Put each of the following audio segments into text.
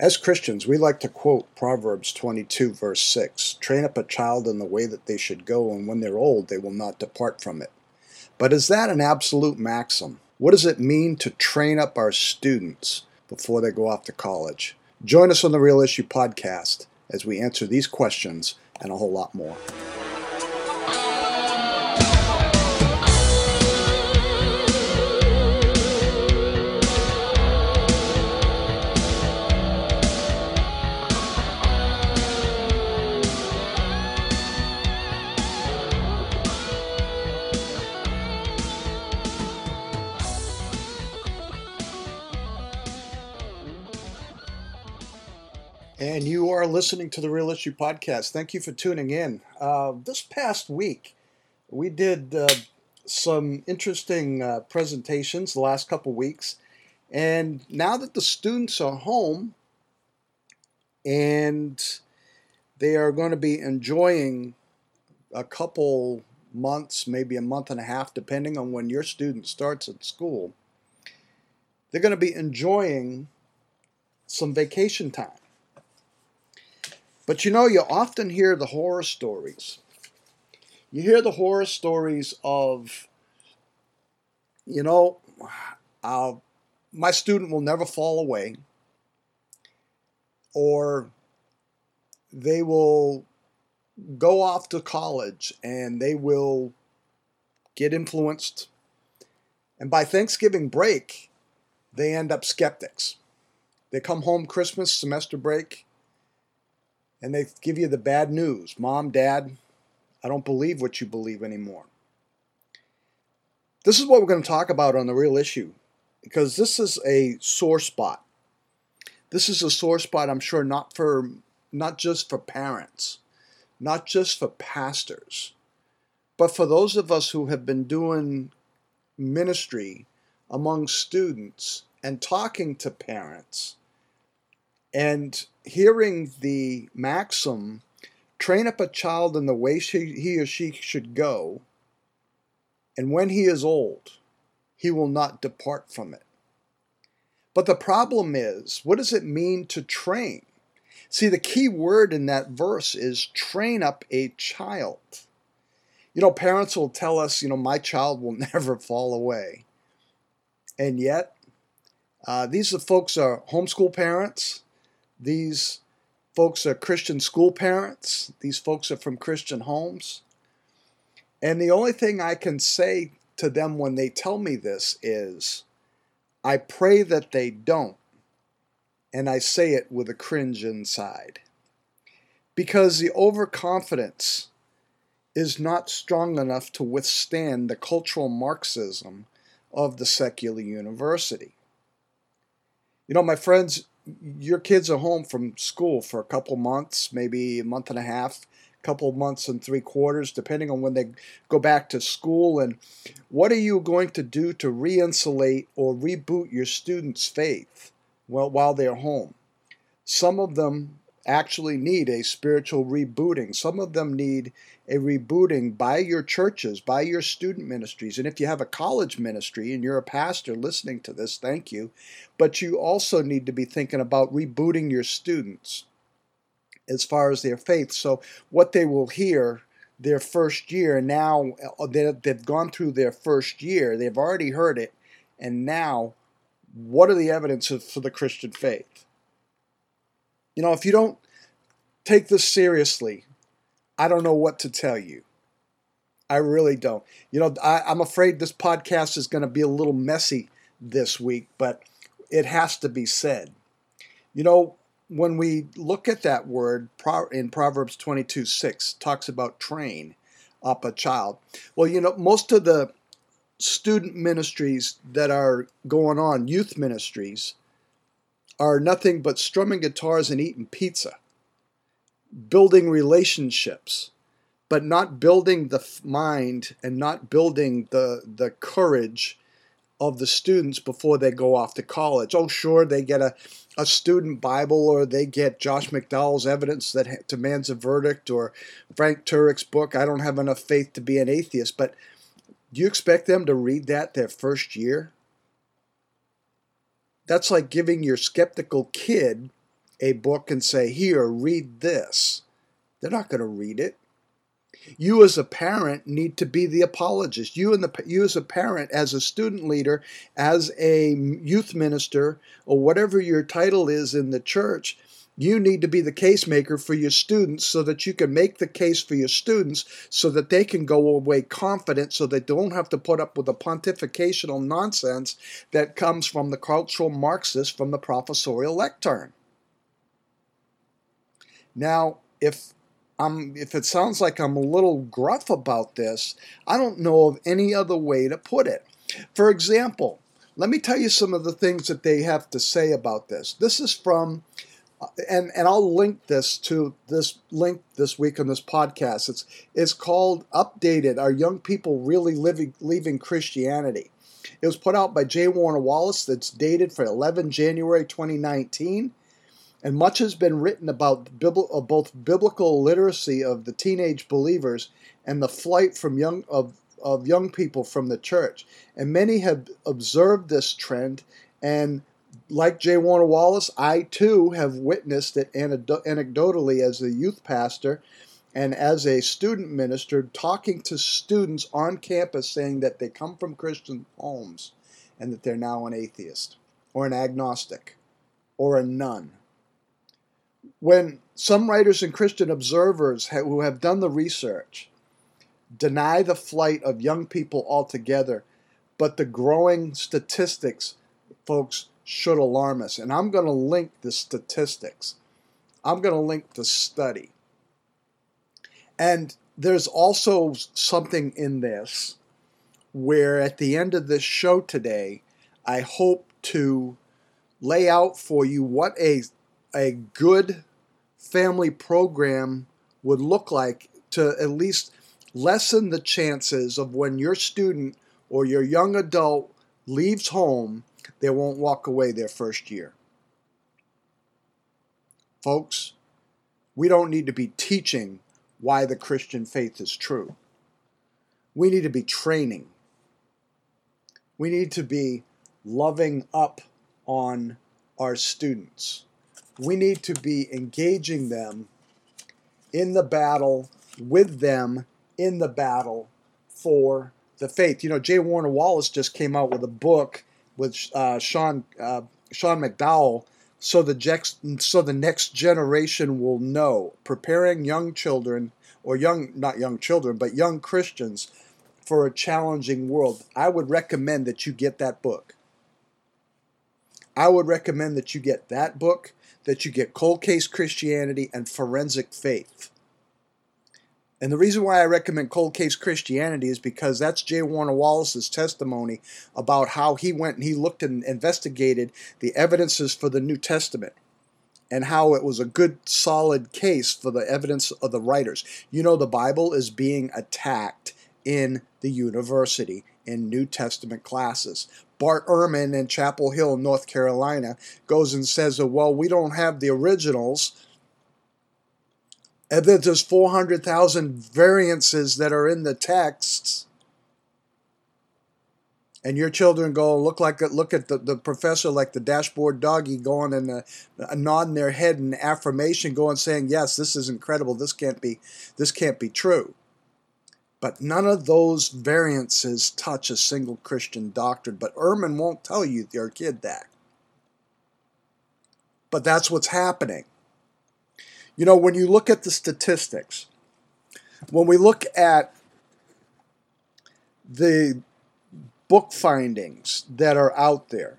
As Christians, we like to quote Proverbs 22, verse 6 Train up a child in the way that they should go, and when they're old, they will not depart from it. But is that an absolute maxim? What does it mean to train up our students before they go off to college? Join us on the Real Issue podcast as we answer these questions and a whole lot more. And you are listening to the Real Issue Podcast. Thank you for tuning in. Uh, this past week, we did uh, some interesting uh, presentations the last couple weeks. And now that the students are home and they are going to be enjoying a couple months, maybe a month and a half, depending on when your student starts at school, they're going to be enjoying some vacation time. But you know, you often hear the horror stories. You hear the horror stories of, you know, uh, my student will never fall away, or they will go off to college and they will get influenced. And by Thanksgiving break, they end up skeptics. They come home Christmas semester break and they give you the bad news Mom, Dad, I don't believe what you believe anymore. This is what we're going to talk about on the real issue because this is a sore spot. This is a sore spot, I'm sure, not for not just for parents, not just for pastors, but for those of us who have been doing ministry among students and talking to parents and hearing the maxim, train up a child in the way she, he or she should go, and when he is old, he will not depart from it. But the problem is, what does it mean to train? See, the key word in that verse is train up a child. You know, parents will tell us, you know, my child will never fall away. And yet, uh, these are folks are homeschool parents these folks are Christian school parents. These folks are from Christian homes. And the only thing I can say to them when they tell me this is, I pray that they don't. And I say it with a cringe inside. Because the overconfidence is not strong enough to withstand the cultural Marxism of the secular university. You know, my friends, your kids are home from school for a couple months, maybe a month and a half, couple months and three quarters, depending on when they go back to school. And what are you going to do to re insulate or reboot your students' faith well, while they're home? Some of them actually need a spiritual rebooting. Some of them need a rebooting by your churches, by your student ministries. And if you have a college ministry and you're a pastor listening to this, thank you. But you also need to be thinking about rebooting your students as far as their faith. So, what they will hear their first year, now uh, they've gone through their first year, they've already heard it, and now what are the evidences for the Christian faith? You know, if you don't take this seriously, I don't know what to tell you. I really don't. You know, I, am afraid this podcast is going to be a little messy this week, but it has to be said. You know, when we look at that word in Proverbs 22 6, talks about train up a child. Well, you know, most of the student ministries that are going on, youth ministries, are nothing but strumming guitars and eating pizza, building relationships, but not building the mind and not building the, the courage of the students before they go off to college. Oh, sure, they get a, a student Bible or they get Josh McDowell's evidence that demands a verdict or Frank Turek's book, I don't have enough faith to be an atheist. But do you expect them to read that their first year? That's like giving your skeptical kid a book and say, Here, read this. They're not going to read it. You as a parent need to be the apologist. You and the you as a parent, as a student leader, as a youth minister, or whatever your title is in the church, you need to be the case maker for your students so that you can make the case for your students so that they can go away confident so they don't have to put up with the pontificational nonsense that comes from the cultural Marxists from the professorial lectern. Now, if I'm, if it sounds like I'm a little gruff about this, I don't know of any other way to put it. For example, let me tell you some of the things that they have to say about this. This is from, and and I'll link this to this link this week on this podcast. It's it's called "Updated: Are Young People Really Living Leaving Christianity?" It was put out by J. Warner Wallace. That's dated for 11 January 2019 and much has been written about uh, both biblical literacy of the teenage believers and the flight from young of, of young people from the church. And many have observed this trend, and like J. Warner Wallace, I too have witnessed it anecdotally as a youth pastor and as a student minister, talking to students on campus saying that they come from Christian homes and that they're now an atheist or an agnostic or a nun. When some writers and Christian observers who have done the research deny the flight of young people altogether, but the growing statistics, folks, should alarm us. And I'm going to link the statistics. I'm going to link the study. And there's also something in this where at the end of this show today, I hope to lay out for you what a a good family program would look like to at least lessen the chances of when your student or your young adult leaves home, they won't walk away their first year. Folks, we don't need to be teaching why the Christian faith is true. We need to be training. We need to be loving up on our students we need to be engaging them in the battle with them in the battle for the faith. You know, J. Warner Wallace just came out with a book with uh, Sean uh, Sean McDowell, so the next so the next generation will know, preparing young children or young not young children but young Christians for a challenging world. I would recommend that you get that book. I would recommend that you get that book that you get cold case Christianity and forensic faith. And the reason why I recommend Cold Case Christianity is because that's J. Warner Wallace's testimony about how he went and he looked and investigated the evidences for the New Testament and how it was a good, solid case for the evidence of the writers. You know, the Bible is being attacked in the university in New Testament classes. Bart Ehrman in Chapel Hill, North Carolina, goes and says, well, we don't have the originals. And there's 400,000 variances that are in the texts. And your children go look like look at the, the professor like the dashboard doggy going and uh, nodding their head in affirmation, going saying, "Yes, this is incredible. This can't be, this can't be true." But none of those variances touch a single Christian doctrine. But Ehrman won't tell you your kid that. But that's what's happening. You know, when you look at the statistics, when we look at the book findings that are out there,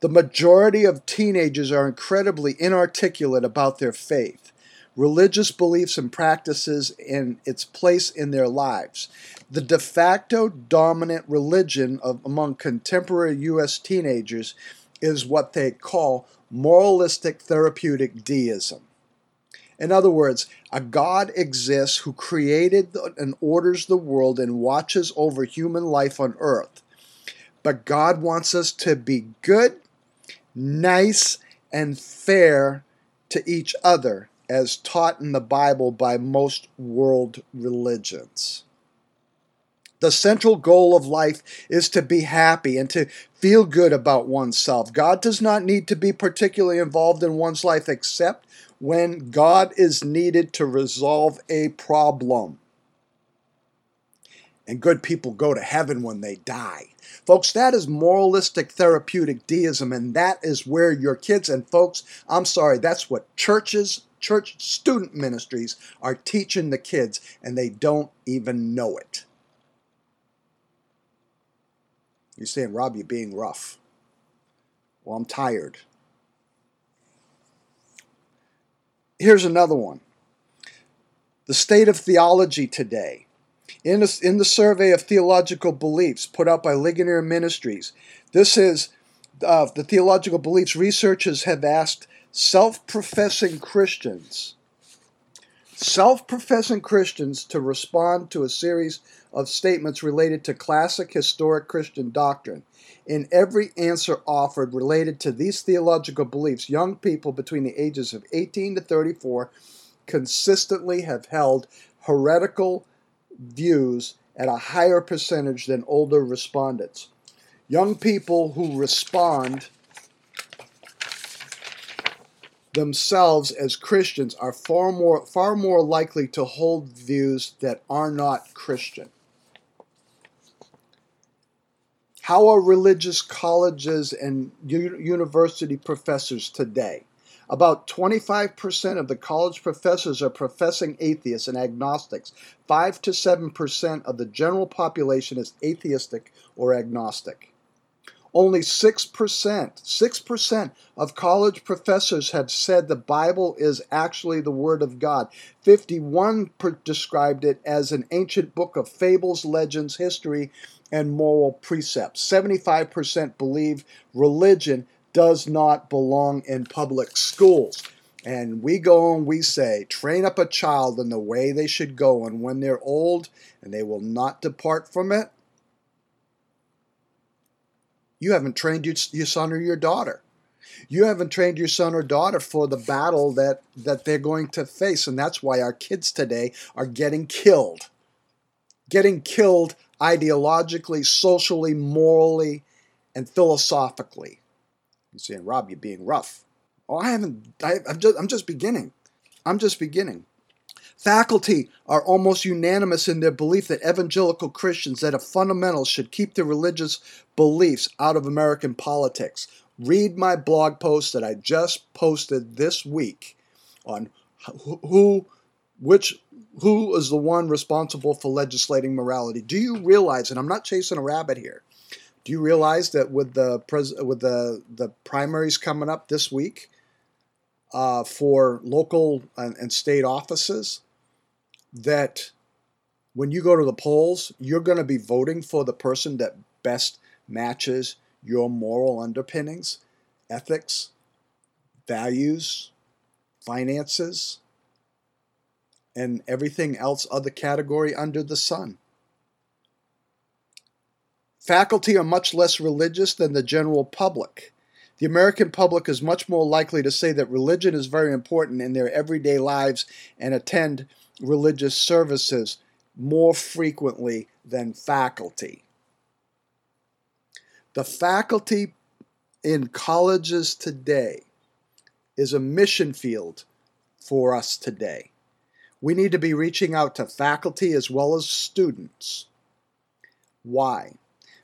the majority of teenagers are incredibly inarticulate about their faith religious beliefs and practices and its place in their lives. The de facto dominant religion of, among contemporary U.S. teenagers is what they call moralistic therapeutic deism. In other words, a God exists who created and orders the world and watches over human life on earth. But God wants us to be good, nice, and fair to each other as taught in the Bible by most world religions. The central goal of life is to be happy and to feel good about oneself. God does not need to be particularly involved in one's life except when God is needed to resolve a problem. And good people go to heaven when they die. Folks, that is moralistic therapeutic deism, and that is where your kids, and folks, I'm sorry, that's what churches, church student ministries are teaching the kids, and they don't even know it. You're saying, Rob, you're being rough. Well, I'm tired. Here's another one The state of theology today. In, a, in the survey of theological beliefs put out by Ligonier Ministries, this is uh, the theological beliefs researchers have asked self professing Christians, self professing Christians to respond to a series of statements related to classic historic Christian doctrine. In every answer offered related to these theological beliefs, young people between the ages of 18 to 34 consistently have held heretical views at a higher percentage than older respondents. Young people who respond themselves as Christians are far more far more likely to hold views that are not Christian. How are religious colleges and university professors today? About 25% of the college professors are professing atheists and agnostics. 5 to 7% of the general population is atheistic or agnostic. Only 6%, 6% of college professors have said the Bible is actually the Word of God. 51 described it as an ancient book of fables, legends, history, and moral precepts. 75% believe religion does not belong in public schools. And we go and we say, train up a child in the way they should go, and when they're old and they will not depart from it, you haven't trained your, your son or your daughter. You haven't trained your son or daughter for the battle that, that they're going to face. And that's why our kids today are getting killed. Getting killed ideologically, socially, morally, and philosophically. You're saying, Rob, you're being rough. Oh, I haven't, I, I'm, just, I'm just beginning. I'm just beginning. Faculty are almost unanimous in their belief that evangelical Christians that are fundamentals should keep their religious beliefs out of American politics. Read my blog post that I just posted this week on who which who is the one responsible for legislating morality. Do you realize and I'm not chasing a rabbit here. Do you realize that with the pres- with the the primaries coming up this week uh, for local and, and state offices, that when you go to the polls, you're going to be voting for the person that best matches your moral underpinnings, ethics, values, finances, and everything else other category under the sun. Faculty are much less religious than the general public. The American public is much more likely to say that religion is very important in their everyday lives and attend religious services more frequently than faculty. The faculty in colleges today is a mission field for us today. We need to be reaching out to faculty as well as students. Why?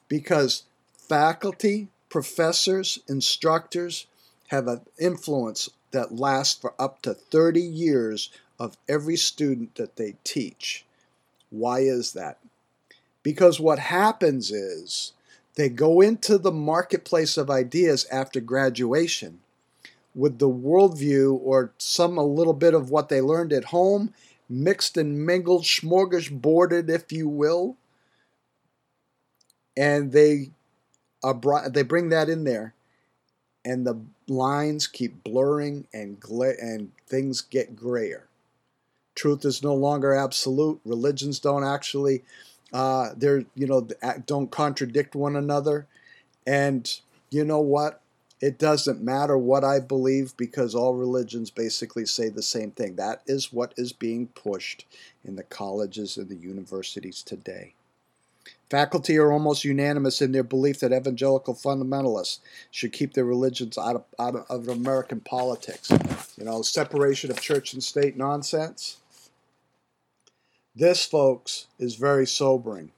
Because faculty, professors, instructors have an influence that lasts for up to 30 years of every student that they teach. Why is that? Because what happens is they go into the marketplace of ideas after graduation with the worldview or some a little bit of what they learned at home, mixed and mingled, smorgasborded, if you will, and they are brought, they bring that in there, and the lines keep blurring and gla- and things get grayer. Truth is no longer absolute. Religions don't actually, uh, they're you know don't contradict one another, and you know what? It doesn't matter what I believe because all religions basically say the same thing. That is what is being pushed in the colleges and the universities today. Faculty are almost unanimous in their belief that evangelical fundamentalists should keep their religions out of, out of, of American politics. You know, separation of church and state nonsense. This, folks, is very sobering.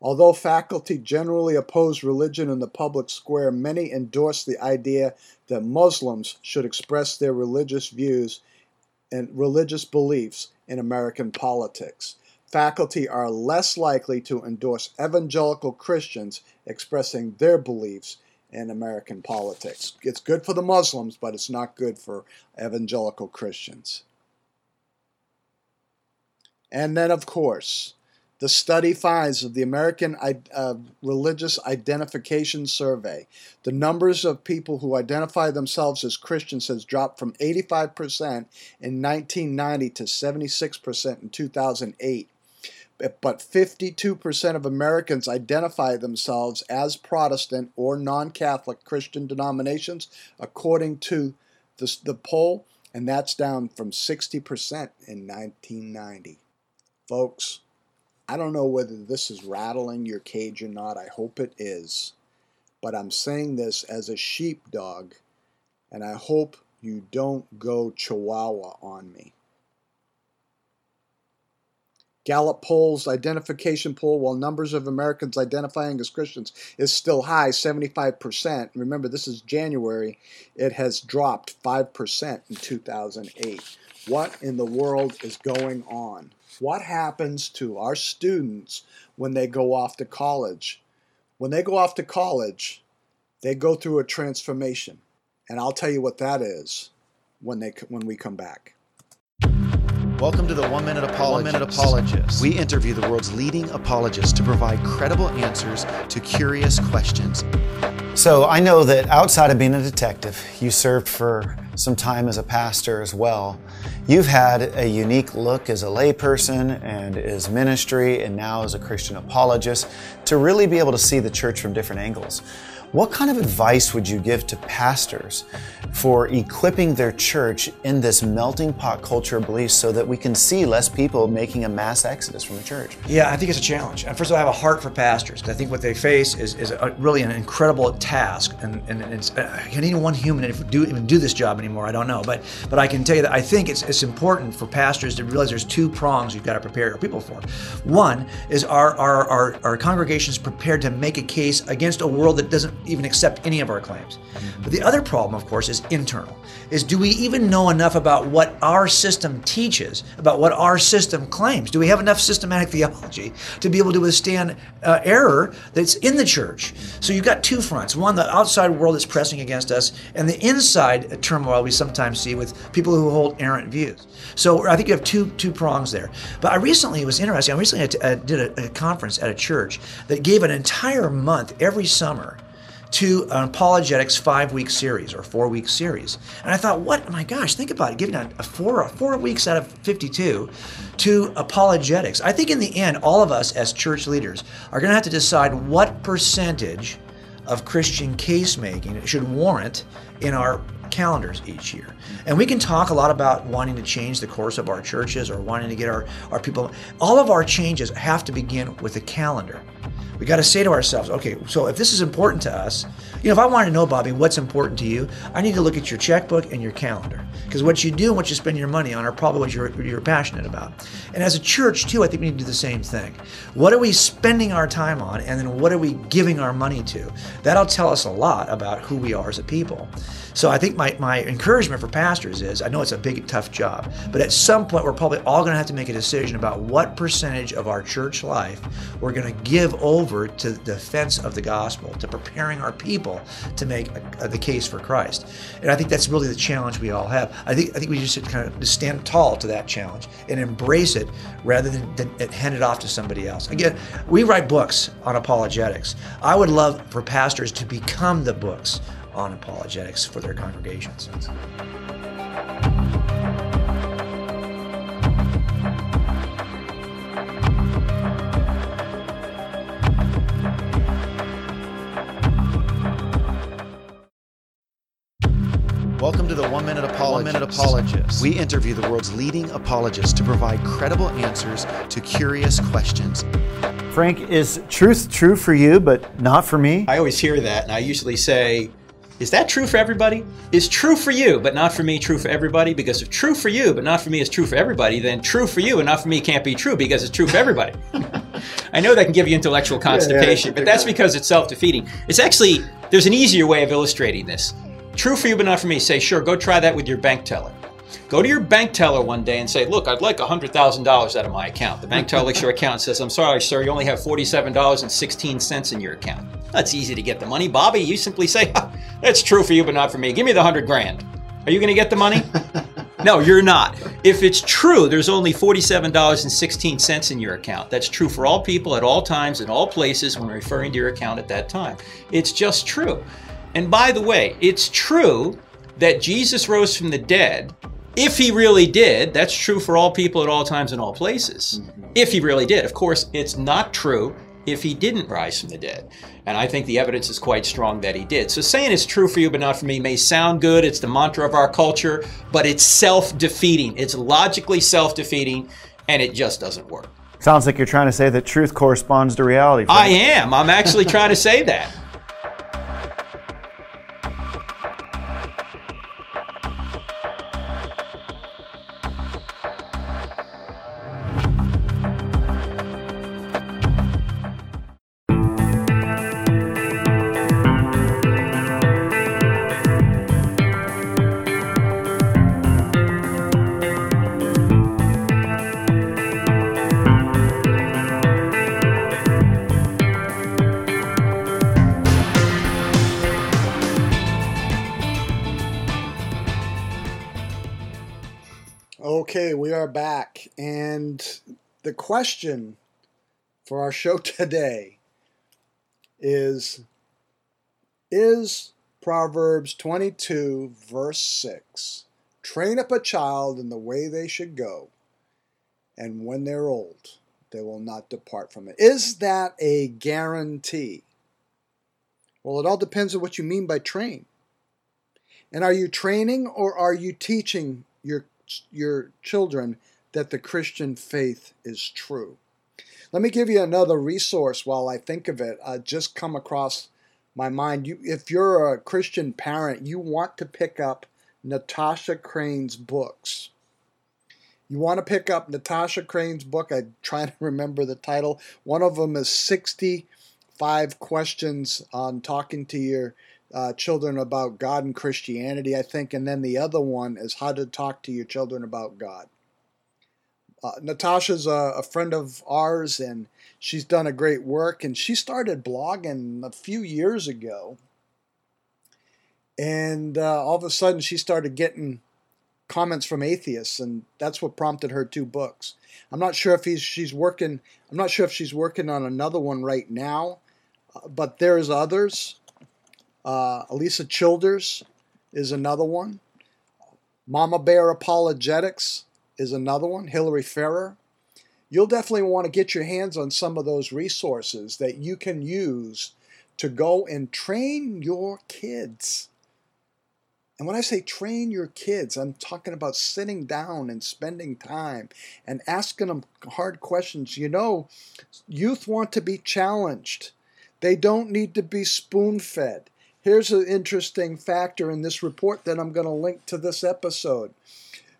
Although faculty generally oppose religion in the public square, many endorse the idea that Muslims should express their religious views and religious beliefs in American politics. Faculty are less likely to endorse evangelical Christians expressing their beliefs in American politics. It's good for the Muslims, but it's not good for evangelical Christians. And then, of course, the study finds of the American uh, Religious Identification Survey, the numbers of people who identify themselves as Christians has dropped from 85% in 1990 to 76% in 2008. But 52% of Americans identify themselves as Protestant or non Catholic Christian denominations, according to the, the poll, and that's down from 60% in 1990. Folks, I don't know whether this is rattling your cage or not. I hope it is. But I'm saying this as a sheepdog, and I hope you don't go chihuahua on me. Gallup polls identification poll, while numbers of Americans identifying as Christians is still high, 75%. Remember, this is January. It has dropped 5% in 2008. What in the world is going on? What happens to our students when they go off to college. When they go off to college, they go through a transformation. And I'll tell you what that is when they when we come back. Welcome to the One Minute Apologist. One Minute Apologist. We interview the world's leading apologists to provide credible answers to curious questions. So I know that outside of being a detective, you served for some time as a pastor as well. You've had a unique look as a layperson and as ministry and now as a Christian apologist to really be able to see the church from different angles. What kind of advice would you give to pastors for equipping their church in this melting pot culture of beliefs so that we can see less people making a mass exodus from the church? Yeah, I think it's a challenge. And first of all, I have a heart for pastors because I think what they face is, is a, really an incredible task. And, and it's, uh, one human do, even do this job anymore? I don't know. But but I can tell you that I think it's, it's important for pastors to realize there's two prongs you've got to prepare your people for. One is our, our, our, our congregations prepared to make a case against a world that doesn't even accept any of our claims. But the other problem, of course, is internal. Is do we even know enough about what our system teaches, about what our system claims? Do we have enough systematic theology to be able to withstand uh, error that's in the church? So you've got two fronts. One, the outside world is pressing against us, and the inside turmoil we sometimes see with people who hold errant views. So I think you have two two prongs there. But I recently it was interesting. I recently did a, a conference at a church that gave an entire month every summer to an apologetics five week series or four week series. And I thought, what, my gosh, think about it, giving a, a four, four weeks out of 52 to apologetics. I think in the end, all of us as church leaders are going to have to decide what percentage of Christian case making should warrant in our calendars each year. And we can talk a lot about wanting to change the course of our churches or wanting to get our, our people. All of our changes have to begin with a calendar. We got to say to ourselves, okay, so if this is important to us, you know, if I want to know, Bobby, what's important to you, I need to look at your checkbook and your calendar. Because what you do and what you spend your money on are probably what you're, you're passionate about. And as a church, too, I think we need to do the same thing. What are we spending our time on, and then what are we giving our money to? That'll tell us a lot about who we are as a people. So I think my, my encouragement for pastors is I know it's a big, tough job, but at some point we're probably all going to have to make a decision about what percentage of our church life we're going to give over to the defense of the gospel, to preparing our people to make a, a, the case for Christ. And I think that's really the challenge we all have. I think I think we just kind of stand tall to that challenge and embrace it rather than, than hand it off to somebody else. Again, we write books on apologetics. I would love for pastors to become the books on apologetics for their congregations. Welcome to the One Minute Apologist. One Minute Apologist. We interview the world's leading apologists to provide credible answers to curious questions. Frank, is truth true for you, but not for me? I always hear that, and I usually say, is that true for everybody? Is true for you, but not for me, true for everybody? Because if true for you, but not for me, is true for everybody, then true for you and not for me can't be true because it's true for everybody. I know that can give you intellectual constipation, but that's because it's self defeating. It's actually, there's an easier way of illustrating this. True for you, but not for me. Say, sure, go try that with your bank teller. Go to your bank teller one day and say, Look, I'd like $100,000 out of my account. The bank teller looks at your account and says, I'm sorry, sir, you only have $47.16 in your account. That's easy to get the money. Bobby, you simply say, That's true for you, but not for me. Give me the 100 grand. Are you going to get the money? no, you're not. If it's true, there's only $47.16 in your account. That's true for all people at all times in all places when referring to your account at that time. It's just true. And by the way, it's true that Jesus rose from the dead. If he really did, that's true for all people at all times and all places. Mm-hmm. If he really did. Of course, it's not true if he didn't rise from the dead. And I think the evidence is quite strong that he did. So saying it's true for you but not for me may sound good. It's the mantra of our culture, but it's self defeating. It's logically self defeating, and it just doesn't work. Sounds like you're trying to say that truth corresponds to reality. I am. I'm actually trying to say that. Are back. And the question for our show today is Is Proverbs 22, verse 6 train up a child in the way they should go, and when they're old, they will not depart from it? Is that a guarantee? Well, it all depends on what you mean by train. And are you training or are you teaching your your children that the Christian faith is true. Let me give you another resource while I think of it. Uh, just come across my mind. You, if you're a Christian parent, you want to pick up Natasha Crain's books. You want to pick up Natasha Crain's book. I'm trying to remember the title. One of them is 65 questions on talking to your uh, children about God and Christianity, I think, and then the other one is how to talk to your children about God. Uh, Natasha's a, a, friend of ours, and she's done a great work. And she started blogging a few years ago, and uh, all of a sudden she started getting comments from atheists, and that's what prompted her two books. I'm not sure if he's she's working. I'm not sure if she's working on another one right now, uh, but there's others. Uh, Alisa Childers is another one. Mama Bear Apologetics is another one. Hillary Ferrer. You'll definitely want to get your hands on some of those resources that you can use to go and train your kids. And when I say train your kids, I'm talking about sitting down and spending time and asking them hard questions. You know, youth want to be challenged. They don't need to be spoon fed. Here's an interesting factor in this report that I'm going to link to this episode.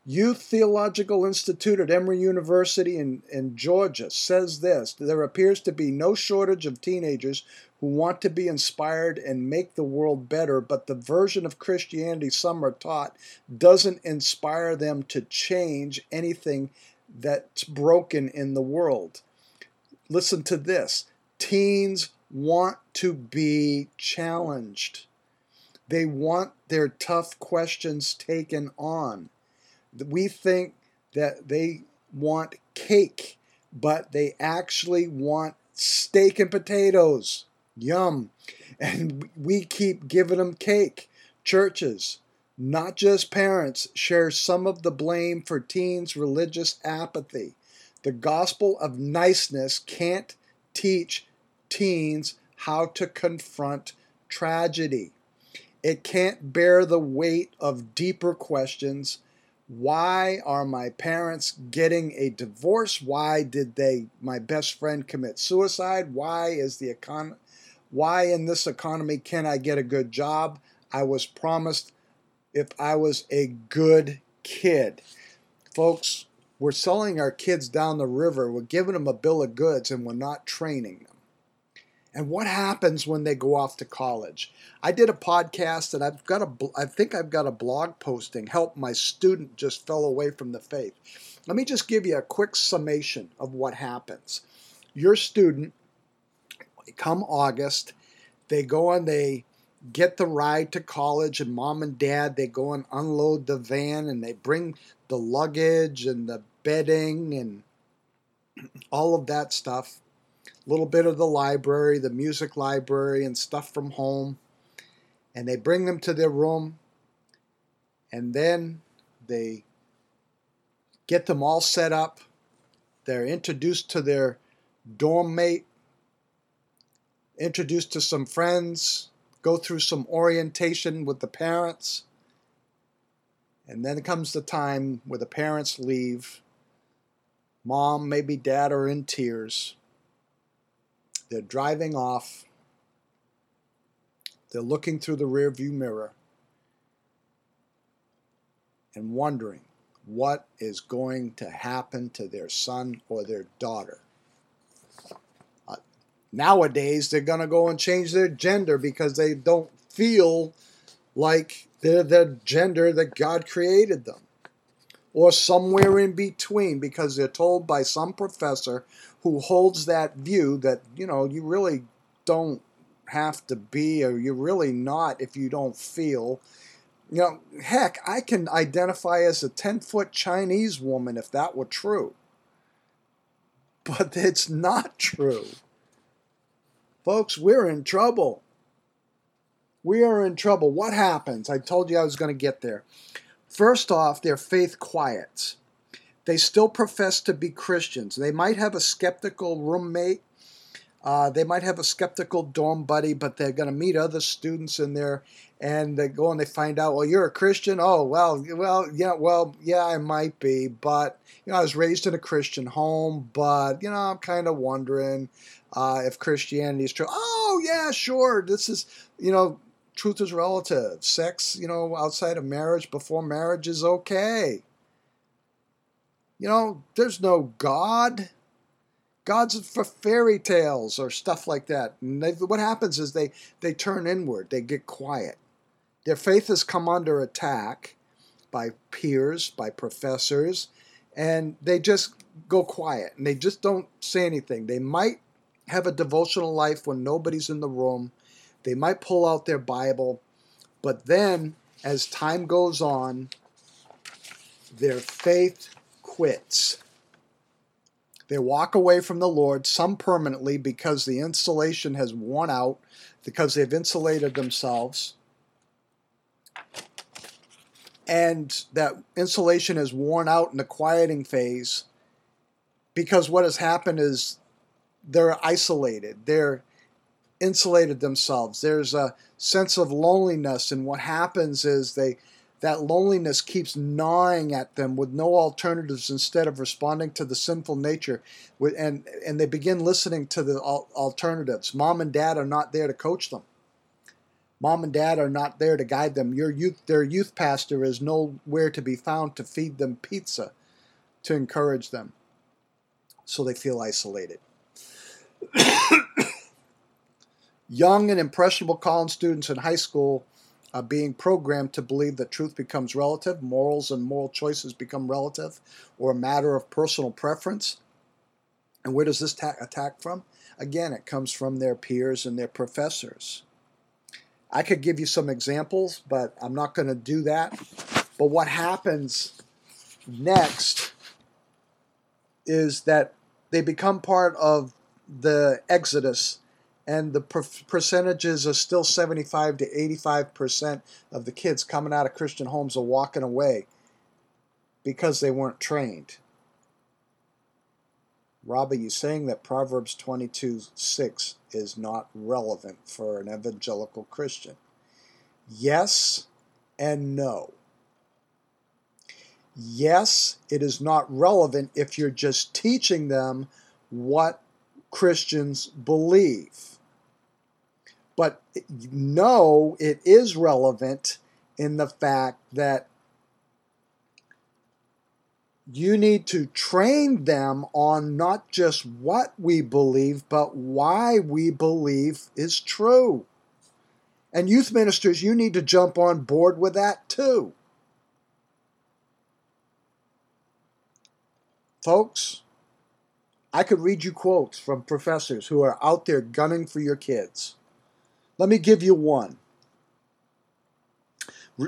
Youth Theological Institute at Emory University in, in Georgia says this There appears to be no shortage of teenagers who want to be inspired and make the world better, but the version of Christianity some are taught doesn't inspire them to change anything that's broken in the world. Listen to this teens want to be challenged. They want their tough questions taken on. We think that they want cake, but they actually want steak and potatoes. Yum. And we keep giving them cake. Churches, not just parents, share some of the blame for teens' religious apathy. The gospel of niceness can't teach teens how to confront tragedy. It can't bear the weight of deeper questions. Why are my parents getting a divorce? Why did they my best friend commit suicide? Why is the econ why in this economy can I get a good job? I was promised if I was a good kid. Folks, we're selling our kids down the river. We're giving them a bill of goods and we're not training. And what happens when they go off to college? I did a podcast and I've got a I think I've got a blog posting help my student just fell away from the faith. Let me just give you a quick summation of what happens. Your student come August, they go and they get the ride to college and mom and dad they go and unload the van and they bring the luggage and the bedding and all of that stuff little bit of the library the music library and stuff from home and they bring them to their room and then they get them all set up they're introduced to their dorm mate introduced to some friends go through some orientation with the parents. And then comes the time where the parents leave. Mom, maybe dad are in tears. They're driving off. They're looking through the rearview mirror and wondering what is going to happen to their son or their daughter. Uh, nowadays, they're going to go and change their gender because they don't feel like they're the gender that God created them. Or somewhere in between because they're told by some professor who holds that view that, you know, you really don't have to be, or you're really not if you don't feel. You know, heck, I can identify as a 10 foot Chinese woman if that were true. But it's not true. Folks, we're in trouble. We are in trouble. What happens? I told you I was going to get there. First off, their faith quiets. They still profess to be Christians. They might have a skeptical roommate. Uh, they might have a skeptical dorm buddy, but they're going to meet other students in there, and they go and they find out, well, you're a Christian. Oh, well, well, yeah, well, yeah, I might be, but you know, I was raised in a Christian home, but you know, I'm kind of wondering uh, if Christianity is true. Oh, yeah, sure. This is, you know, truth is relative. Sex, you know, outside of marriage, before marriage is okay. You know, there's no God. God's for fairy tales or stuff like that. And they, what happens is they, they turn inward, they get quiet. Their faith has come under attack by peers, by professors, and they just go quiet and they just don't say anything. They might have a devotional life when nobody's in the room. They might pull out their Bible, but then as time goes on, their faith quits. They walk away from the Lord, some permanently because the insulation has worn out, because they've insulated themselves. And that insulation is worn out in the quieting phase because what has happened is they're isolated. They're insulated themselves. There's a sense of loneliness, and what happens is they that loneliness keeps gnawing at them with no alternatives instead of responding to the sinful nature and and they begin listening to the alternatives. Mom and dad are not there to coach them. Mom and dad are not there to guide them. Your youth their youth pastor is nowhere to be found to feed them pizza to encourage them. So they feel isolated. Young and impressionable college students in high school are being programmed to believe that truth becomes relative, morals and moral choices become relative, or a matter of personal preference. And where does this ta- attack from? Again, it comes from their peers and their professors. I could give you some examples, but I'm not going to do that. But what happens next is that they become part of the exodus and the per- percentages are still 75 to 85 percent of the kids coming out of christian homes are walking away because they weren't trained rob are you saying that proverbs 22 6 is not relevant for an evangelical christian Yes and no. Yes, it is not relevant if you're just teaching them what Christians believe. But no, it is relevant in the fact that you need to train them on not just what we believe, but why we believe is true. And youth ministers, you need to jump on board with that too. Folks, I could read you quotes from professors who are out there gunning for your kids. Let me give you one.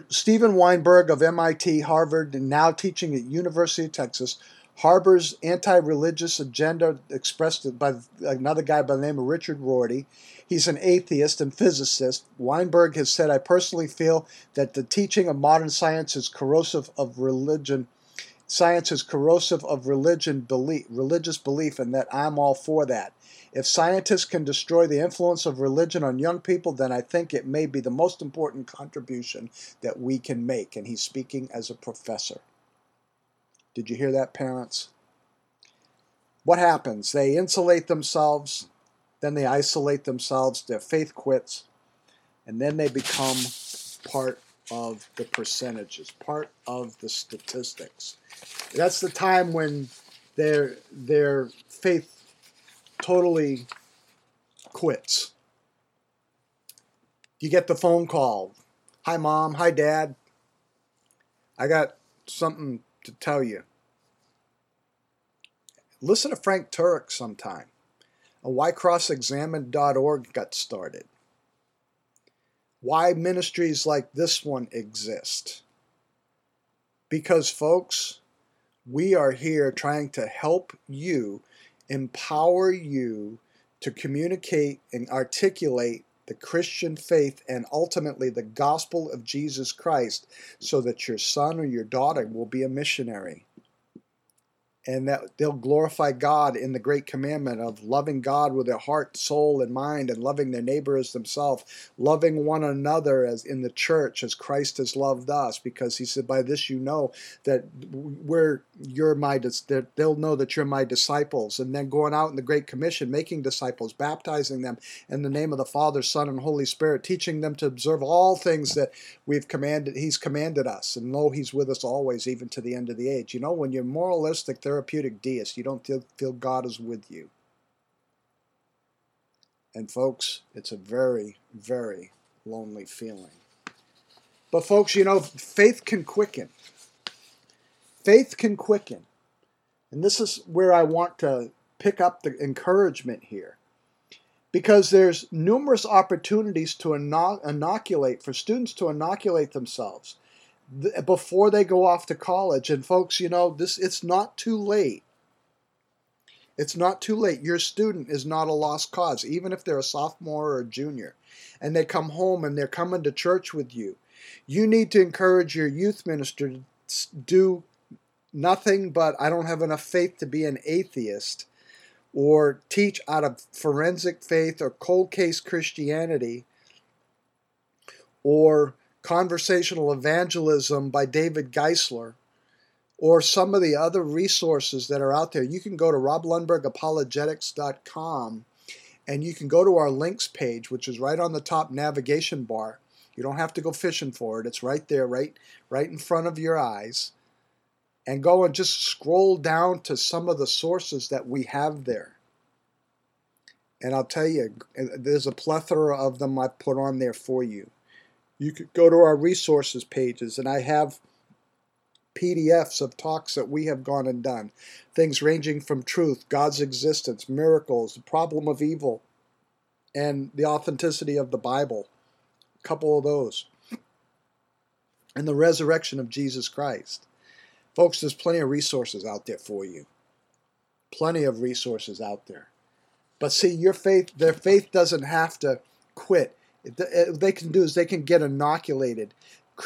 Steven Weinberg of MIT, Harvard, and now teaching at University of Texas, harbors anti-religious agenda expressed by another guy by the name of Richard Rorty. He's an atheist and physicist. Weinberg has said, I personally feel that the teaching of modern science is corrosive of religion. Science is corrosive of religion belief, religious belief, and that I'm all for that. If scientists can destroy the influence of religion on young people, then I think it may be the most important contribution that we can make. And he's speaking as a professor. Did you hear that, parents? What happens? They insulate themselves, then they isolate themselves, their faith quits, and then they become part of the percentages, part of the statistics. That's the time when their their faith totally quits. You get the phone call. Hi, mom. Hi, dad. I got something to tell you. Listen to Frank Turek sometime. A why crossexamined.org got started. Why ministries like this one exist. Because, folks, we are here trying to help you empower you to communicate and articulate the Christian faith and ultimately the gospel of Jesus Christ so that your son or your daughter will be a missionary and that they'll glorify God in the great commandment of loving God with their heart, soul, and mind, and loving their neighbor as themselves, loving one another as in the church as Christ has loved us, because He said, "By this you know that we're you're my that they'll know that you're my disciples." And then going out in the Great Commission, making disciples, baptizing them in the name of the Father, Son, and Holy Spirit, teaching them to observe all things that we've commanded. He's commanded us, and lo, He's with us always, even to the end of the age. You know, when you're moralistic therapeutic deist. You don't feel God is with you. And folks, it's a very, very lonely feeling. But folks, you know, faith can quicken. Faith can quicken. And this is where I want to pick up the encouragement here. Because there's numerous opportunities to inoculate, for students to inoculate themselves before they go off to college. And folks, you know, this it's not too late. It's not too late. Your student is not a lost cause, even if they're a sophomore or a junior, and they come home and they're coming to church with you. You need to encourage your youth minister to do nothing but I don't have enough faith to be an atheist or teach out of forensic faith or cold case Christianity or Conversational Evangelism by David Geisler, or some of the other resources that are out there, you can go to roblundbergapologetics.com and you can go to our links page, which is right on the top navigation bar. You don't have to go fishing for it. It's right there, right, right in front of your eyes. And go and just scroll down to some of the sources that we have there. And I'll tell you, there's a plethora of them I put on there for you you could go to our resources pages, and I have PDFs of talks that we have gone and done. Things ranging from truth, God's existence, miracles, the problem of evil, and the authenticity of the Bible. A couple of those. And the resurrection of Jesus Christ. Folks, there's plenty of resources out there for you. Plenty of resources out there. But see, your faith, their faith doesn't have to quit they can do is they can get inoculated.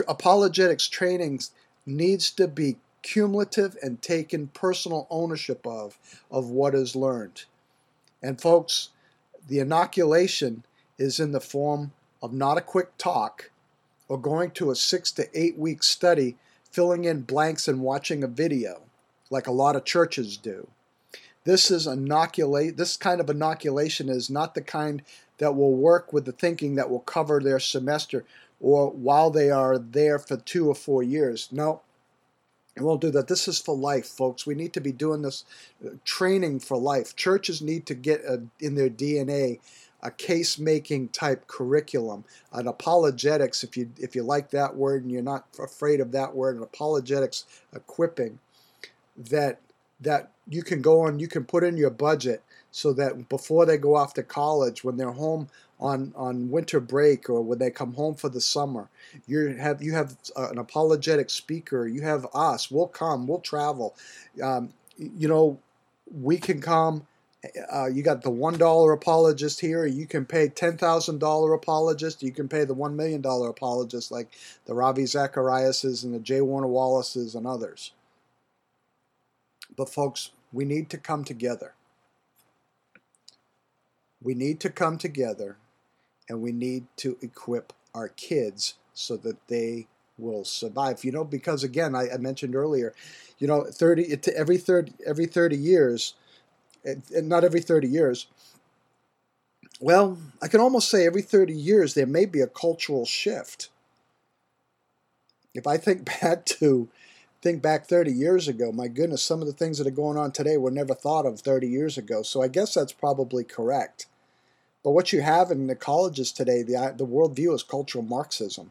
Apologetics training needs to be cumulative and taken personal ownership of of what is learned. And folks, the inoculation is in the form of not a quick talk or going to a six to eight week study, filling in blanks and watching a video, like a lot of churches do. This is inoculate. This kind of inoculation is not the kind that will work with the thinking that will cover their semester or while they are there for two or four years. No, it won't do that. This is for life, folks. We need to be doing this uh, training for life. Churches need to get a, in their DNA a case making type curriculum, an apologetics, if you if you like that word and you're not afraid of that word, an apologetics equipping that that you can go on, you can put in your budget so that before they go off to college, when they're home on, on winter break or when they come home for the summer, you have you have an apologetic speaker. You have us. We'll come. We'll travel. Um, you know, we can come. Uh, you got the one dollar apologist here. You can pay ten thousand dollar apologist. You can pay the one million dollar apologist, like the Ravi Zachariases and the J. Warner Wallaces and others. But folks, we need to come together. We need to come together and we need to equip our kids so that they will survive. You know, because again, I, I mentioned earlier, you know, 30 every 30 every 30 years, and not every 30 years. Well, I can almost say every 30 years there may be a cultural shift. If I think back to think back 30 years ago, my goodness, some of the things that are going on today were never thought of 30 years ago. So I guess that's probably correct. But what you have in the colleges today, the uh, the worldview is cultural Marxism.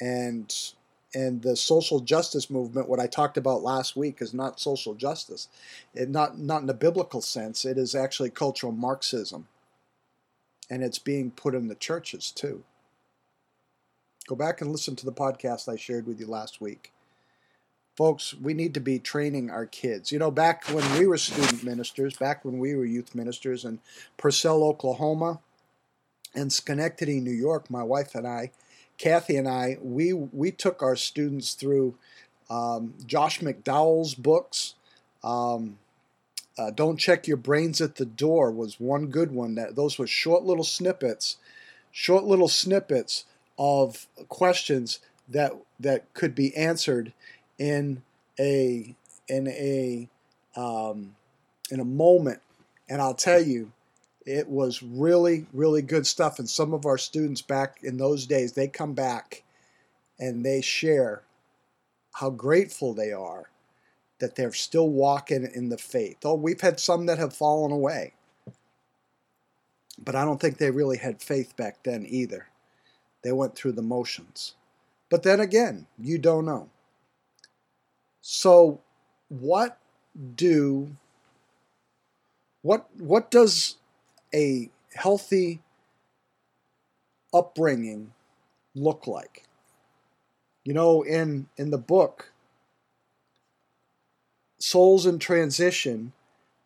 And and the social justice movement, what I talked about last week, is not social justice. It not not in the biblical sense. It is actually cultural Marxism. And it's being put in the churches too. Go back and listen to the podcast I shared with you last week. Folks, we need to be training our kids. You know, back when we were student ministers, back when we were youth ministers in Purcell, Oklahoma, and Schenectady, New York, my wife and I, Kathy and I, we we took our students through um, Josh McDowell's books. Um, uh, Don't check your brains at the door was one good one. That those were short little snippets, short little snippets of questions that that could be answered in a in a um, in a moment. And I'll tell you, it was really really good stuff. And some of our students back in those days, they come back and they share how grateful they are that they're still walking in the faith. Oh, we've had some that have fallen away. But I don't think they really had faith back then either. They went through the motions. But then again, you don't know. So, what do what what does a healthy upbringing look like? You know, in in the book Souls in Transition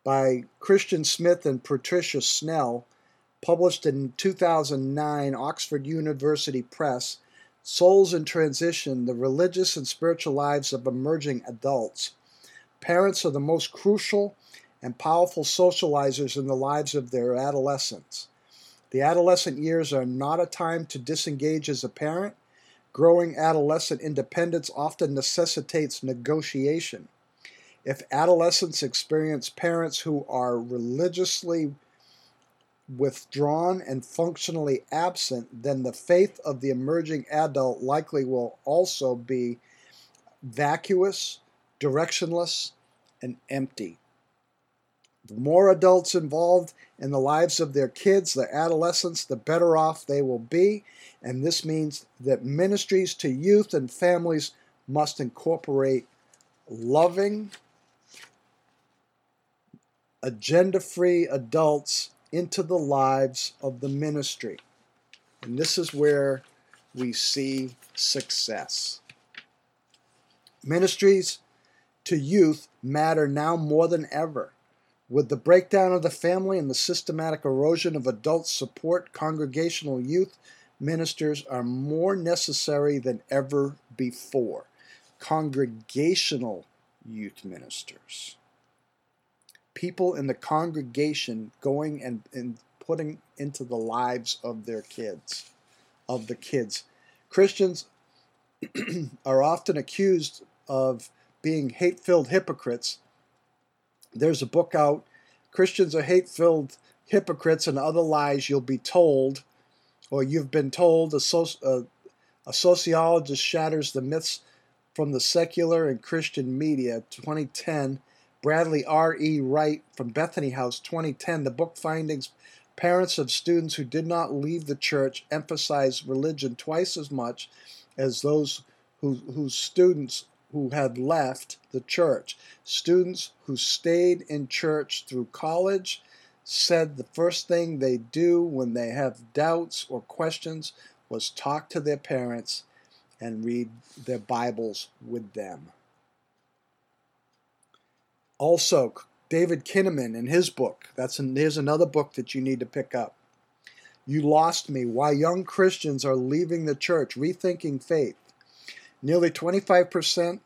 by Christian Smith and Patricia Snell, published in 2009, Oxford University Press, Souls in Transition The Religious and Spiritual Lives of Emerging Adults. Parents are the most crucial and powerful socializers in the lives of their adolescents. The adolescent years are not a time to disengage as a parent. Growing adolescent independence often necessitates negotiation. If adolescents experience parents who are religiously withdrawn and functionally absent, then the faith of the emerging adult likely will also be vacuous, directionless, and empty. The more adults involved in the lives of their kids, their adolescents, the better off they will be. And this means that ministries to youth and families must incorporate loving, agenda free adults into the lives of the ministry. And this is where we see success. Ministries to youth matter now more than ever. With the breakdown of the family and the systematic erosion of adult support, congregational youth ministers are more necessary than ever before. Congregational youth ministers people in the congregation going and, and putting into the lives of their kids. of the kids. Christians are often accused of being hate filled hypocrites. There's a book out Christians are hate filled hypocrites and other lies you'll be told, or you've been told. A, a, a sociologist shatters the myths from the secular and Christian media. 2010. Bradley R. E. Wright from Bethany House, 2010. The book findings parents of students who did not leave the church Emphasized religion twice as much as those who, whose students who had left the church. Students who stayed in church through college said the first thing they do when they have doubts or questions was talk to their parents and read their Bibles with them. Also, David Kinnaman in his book, that's an, here's another book that you need to pick up. You Lost Me Why Young Christians Are Leaving the Church, Rethinking Faith. Nearly 25%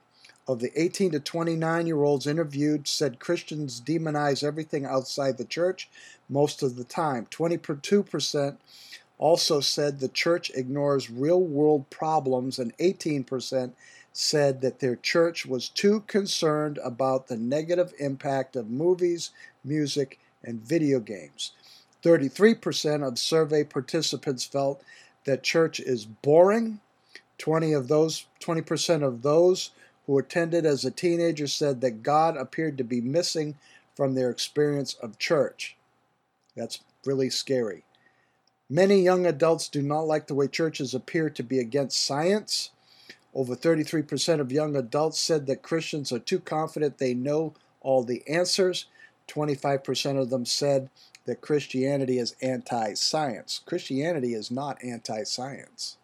of the 18 to 29 year olds interviewed said Christians demonize everything outside the church most of the time. 22% also said the church ignores real world problems, and 18% said that their church was too concerned about the negative impact of movies, music, and video games. 33% of survey participants felt that church is boring. 20 of those 20% of those who attended as a teenager said that God appeared to be missing from their experience of church. That's really scary. Many young adults do not like the way churches appear to be against science. Over 33% of young adults said that Christians are too confident they know all the answers. 25% of them said that Christianity is anti science. Christianity is not anti science.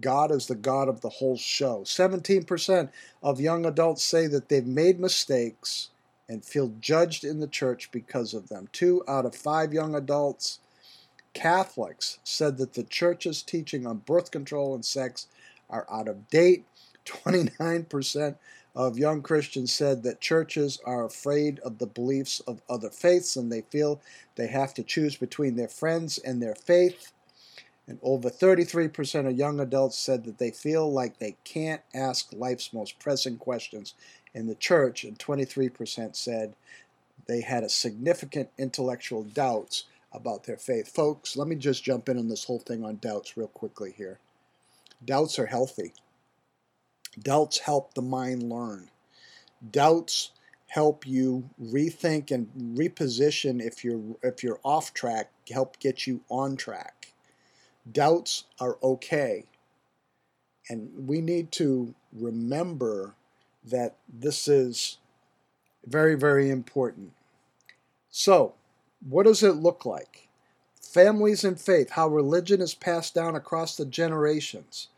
God is the God of the whole show. 17% of young adults say that they've made mistakes and feel judged in the church because of them. Two out of five young adults, Catholics, said that the church's teaching on birth control and sex are out of date. 29% of young Christians said that churches are afraid of the beliefs of other faiths and they feel they have to choose between their friends and their faith. And over 33% of young adults said that they feel like they can't ask life's most pressing questions in the church, and 23% said they had a significant intellectual doubts about their faith. Folks, let me just jump in on this whole thing on doubts real quickly here. Doubts are healthy. Doubts help the mind learn. Doubts help you rethink and reposition if you're if you're off track, help get you on track. Doubts are okay. And we need to remember that this is very, very important. So, what does it look like? Families and faith, how religion is passed down across the generations.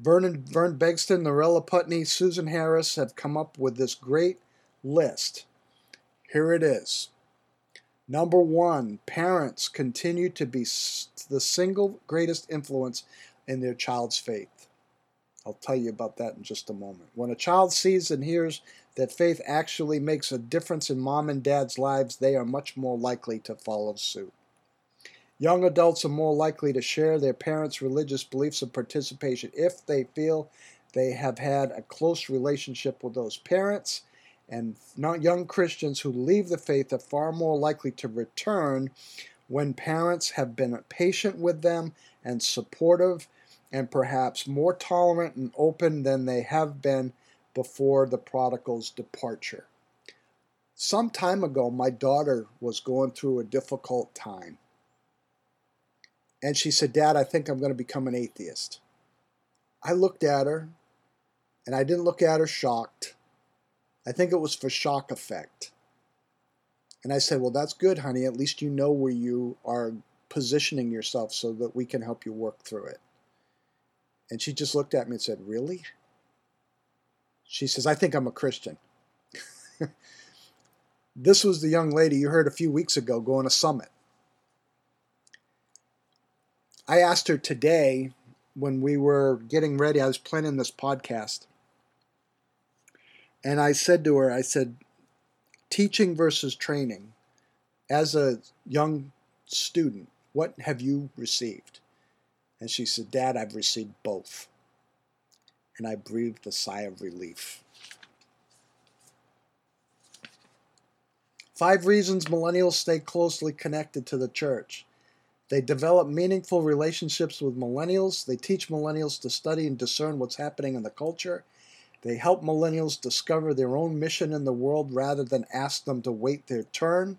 Vernon, Vern Bengtson, Norella Putney, Susan Harris have come up with this great list. Here it is. Number one, parents continue to be the single greatest influence in their child's faith. I'll tell you about that in just a moment. When a child sees and hears that faith actually makes a difference in mom and dad's lives, they are much more likely to follow suit. Young adults are more likely to share their parents' religious beliefs and participation if they feel they have had a close relationship with those parents and young Christians who leave the faith are far more likely to return when parents have been patient with them and supportive and perhaps more tolerant and open than they have been before the prodigal's departure. Some time ago, my daughter was going through a difficult time. And she said, Dad, I think I'm going to become an atheist. I looked at her, and I didn't look at her shocked. I think it was for shock effect. And I said, Well, that's good, honey. At least you know where you are positioning yourself so that we can help you work through it. And she just looked at me and said, Really? She says, I think I'm a Christian. this was the young lady you heard a few weeks ago going to Summit. I asked her today when we were getting ready, I was planning this podcast. And I said to her, I said, teaching versus training. As a young student, what have you received? And she said, Dad, I've received both. And I breathed a sigh of relief. Five reasons millennials stay closely connected to the church. They develop meaningful relationships with millennials. They teach millennials to study and discern what's happening in the culture. They help millennials discover their own mission in the world rather than ask them to wait their turn.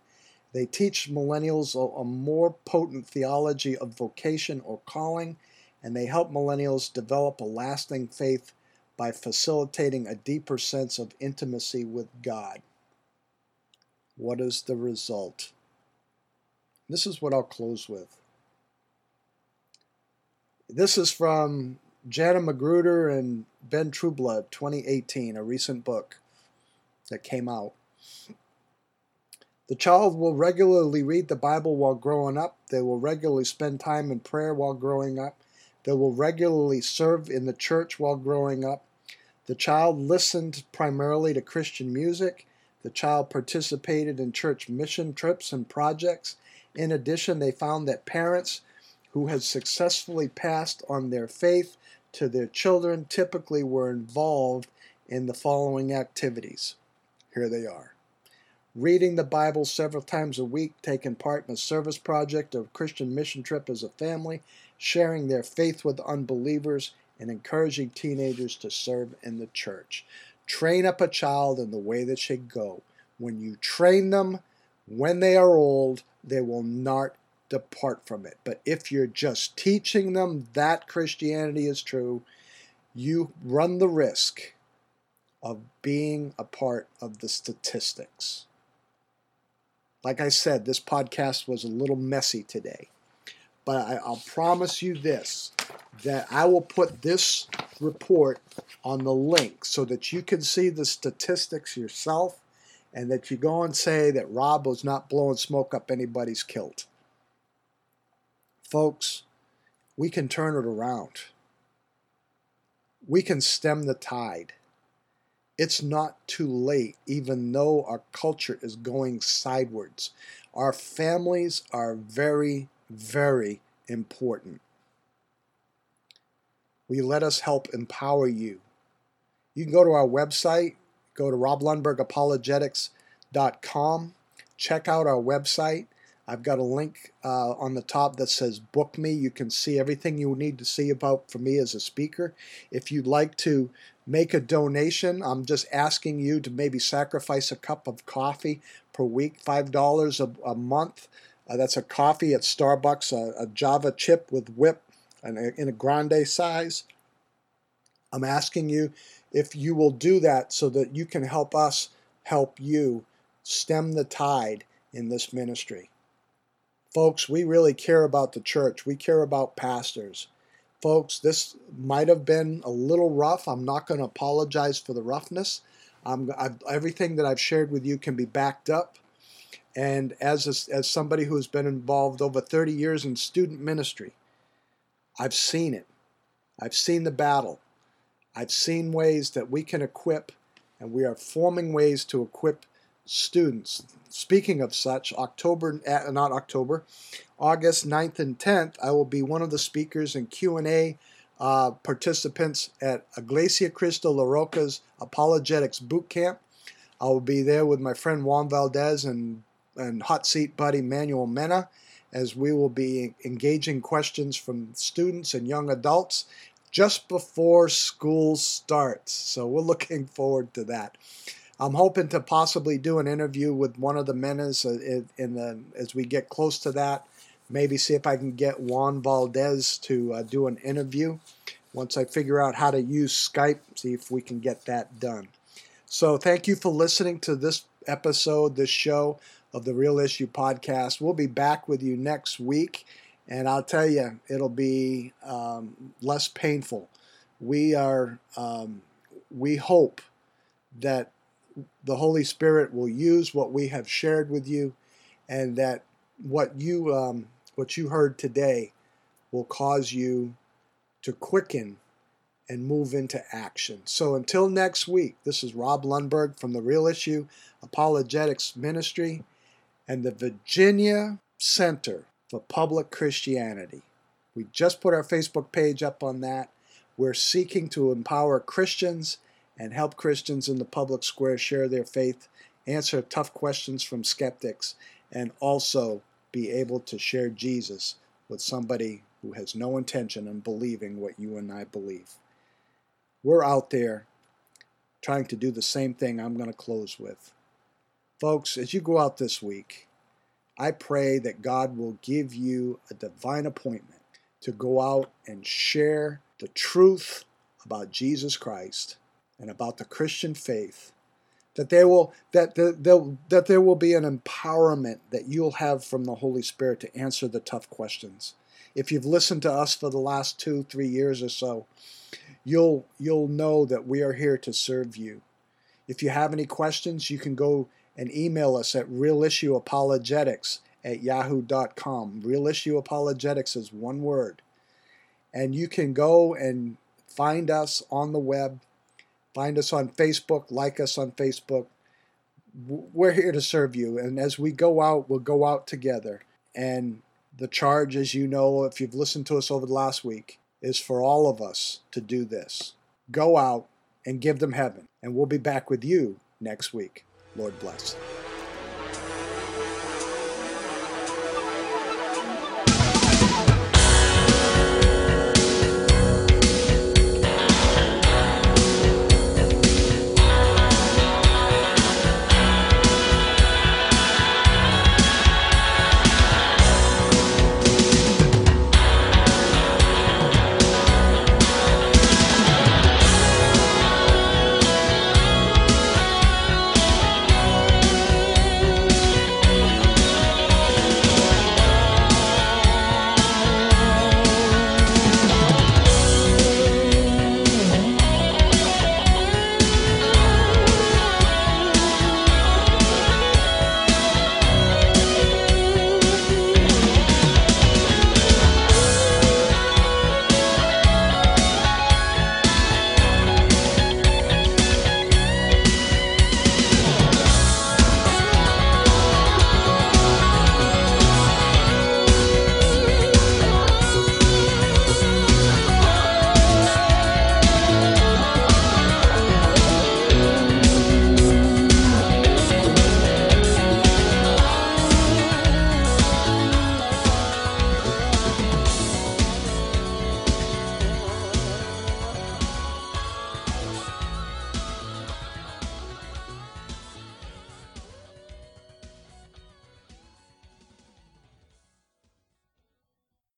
They teach millennials a, more potent theology of vocation or calling, and they help millennials develop a lasting faith by facilitating a deeper sense of intimacy with God. What is the result? This is what I'll close with. This is from Jana Magruder and Ben Trueblood, 2018, a recent book that came out. The child will regularly read the Bible while growing up. They will regularly spend time in prayer while growing up. They will regularly serve in the church while growing up. The child listened primarily to Christian music. The child participated in church mission trips and projects. In addition, they found that parents who had successfully passed on their faith to their children typically were involved in the following activities. Here they are reading the Bible several times a week, taking part in a service project or Christian mission trip as a family, sharing their faith with unbelievers, and encouraging teenagers to serve in the church. Train up a child in the way that should go. When you train them, when they are old, they will not depart from it. But if you're just teaching them that Christianity is true, you run the risk of being a part of the statistics. Like I said, this podcast was a little messy today. But I, will promise you this that I will put this report on the link so that you can see the statistics yourself and that you go and say that Rob was not blowing smoke up anybody's kilt. Folks, we can turn it around. We can stem the tide. It's not too late, even though our culture is going sideways. Our families are very, very important. We let us help empower you? You can go to our website, go to roblundbergapologetics.com, check out our website. I've got a link uh, on the top that says book me. You can see everything you need to see about for me as a speaker. If you'd like to make a donation, I'm just asking you to maybe sacrifice a cup of coffee per week, $5 a, a month. Uh, that's a coffee at Starbucks, a, a Java chip with whip and in a grande size. I'm asking you if you will do that so that you can help us help you stem the tide in this ministry. Folks, we really care about the church. We care about pastors. Folks, this might have been a little rough. I'm not going to apologize for the roughness. Everything that I've shared with you can be backed up. And as, a, as somebody who has been involved over 30 years in student ministry, I've seen it. I've seen the battle. I've seen ways that we can equip, and we are forming ways to equip students. Speaking of such, October, eh, not October, August 9th and 10th, I will be one of the speakers and Q&A uh, participants at Iglesia Cristo La Roca's Apologetics Boot Camp. I will be there with my friend Juan Valdez and, and hot seat buddy Manuel Mena as we will be engaging questions from students and young adults just before school starts. So we're looking forward to that. I'm hoping to possibly do an interview with one of the menas uh, in the as we get close to that. Maybe see if I can get Juan Valdez to uh, do an interview once I figure out how to use Skype. See if we can get that done. So thank you for listening to this episode, this show of the Real Issue podcast. We'll be back with you next week, and I'll tell you, it'll be um, less painful. We are, um, we hope that the Holy Spirit will use what we have shared with you, and that what you um, what you heard today will cause you to quicken and move into action. So until next week, this is Rob Lundberg from the Real Issue Apologetics Ministry and the Virginia Center for Public Christianity. We just put our Facebook page up on that. We're seeking to empower Christians and help Christians in the public square share their faith, answer tough questions from skeptics, and also be able to share Jesus with somebody who has no intention in believing what you and I believe. We're out there trying to do the same thing I'm going to close with. Folks, as you go out this week, I pray that God will give you a divine appointment to go out and share the truth about Jesus Christ and about the Christian faith that there will that the, that there will be an empowerment that you'll have from the Holy Spirit to answer the tough questions. If you've listened to us for the last 2 3 years or so, you'll you'll know that we are here to serve you. If you have any questions, you can go and email us at realissueapologetics at yahoo.com. Real Issue Apologetics is one word. And you can go and find us on the web, find us on Facebook, like us on Facebook. We're here to serve you. And as we go out, we'll go out together. And the charge, as you know, if you've listened to us over the last week, is for all of us to do this. Go out and give them heaven. And we'll be back with you next week. Lord bless.